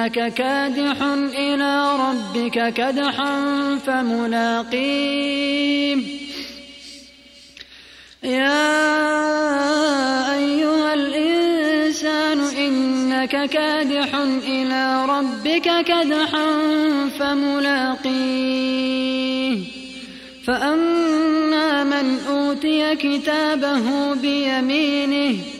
إنك كادح إلى ربك كدحا فملاقيه يا أيها الإنسان إنك كادح إلى ربك كدحا فملاقيه. فأما من أوتي كتابه بيمينه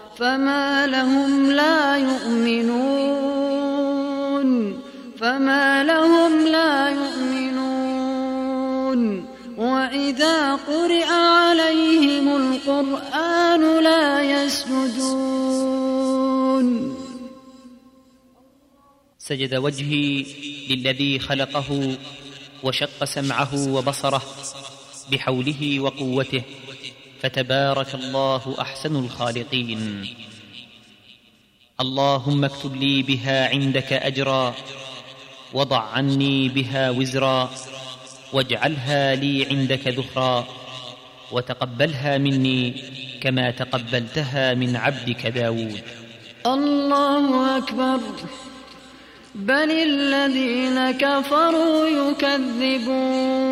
فما لهم لا يؤمنون. فما لهم لا يؤمنون. وإذا قرئ عليهم القرآن لا يسجدون. سجد وجهي للذي خلقه وشق سمعه وبصره بحوله وقوته. فتبارك الله أحسن الخالقين. اللهم اكتب لي بها عندك أجرا وضع عني بها وزرا واجعلها لي عندك ذخرا وتقبلها مني كما تقبلتها من عبدك داود. الله أكبر. بل الذين كفروا يكذبون.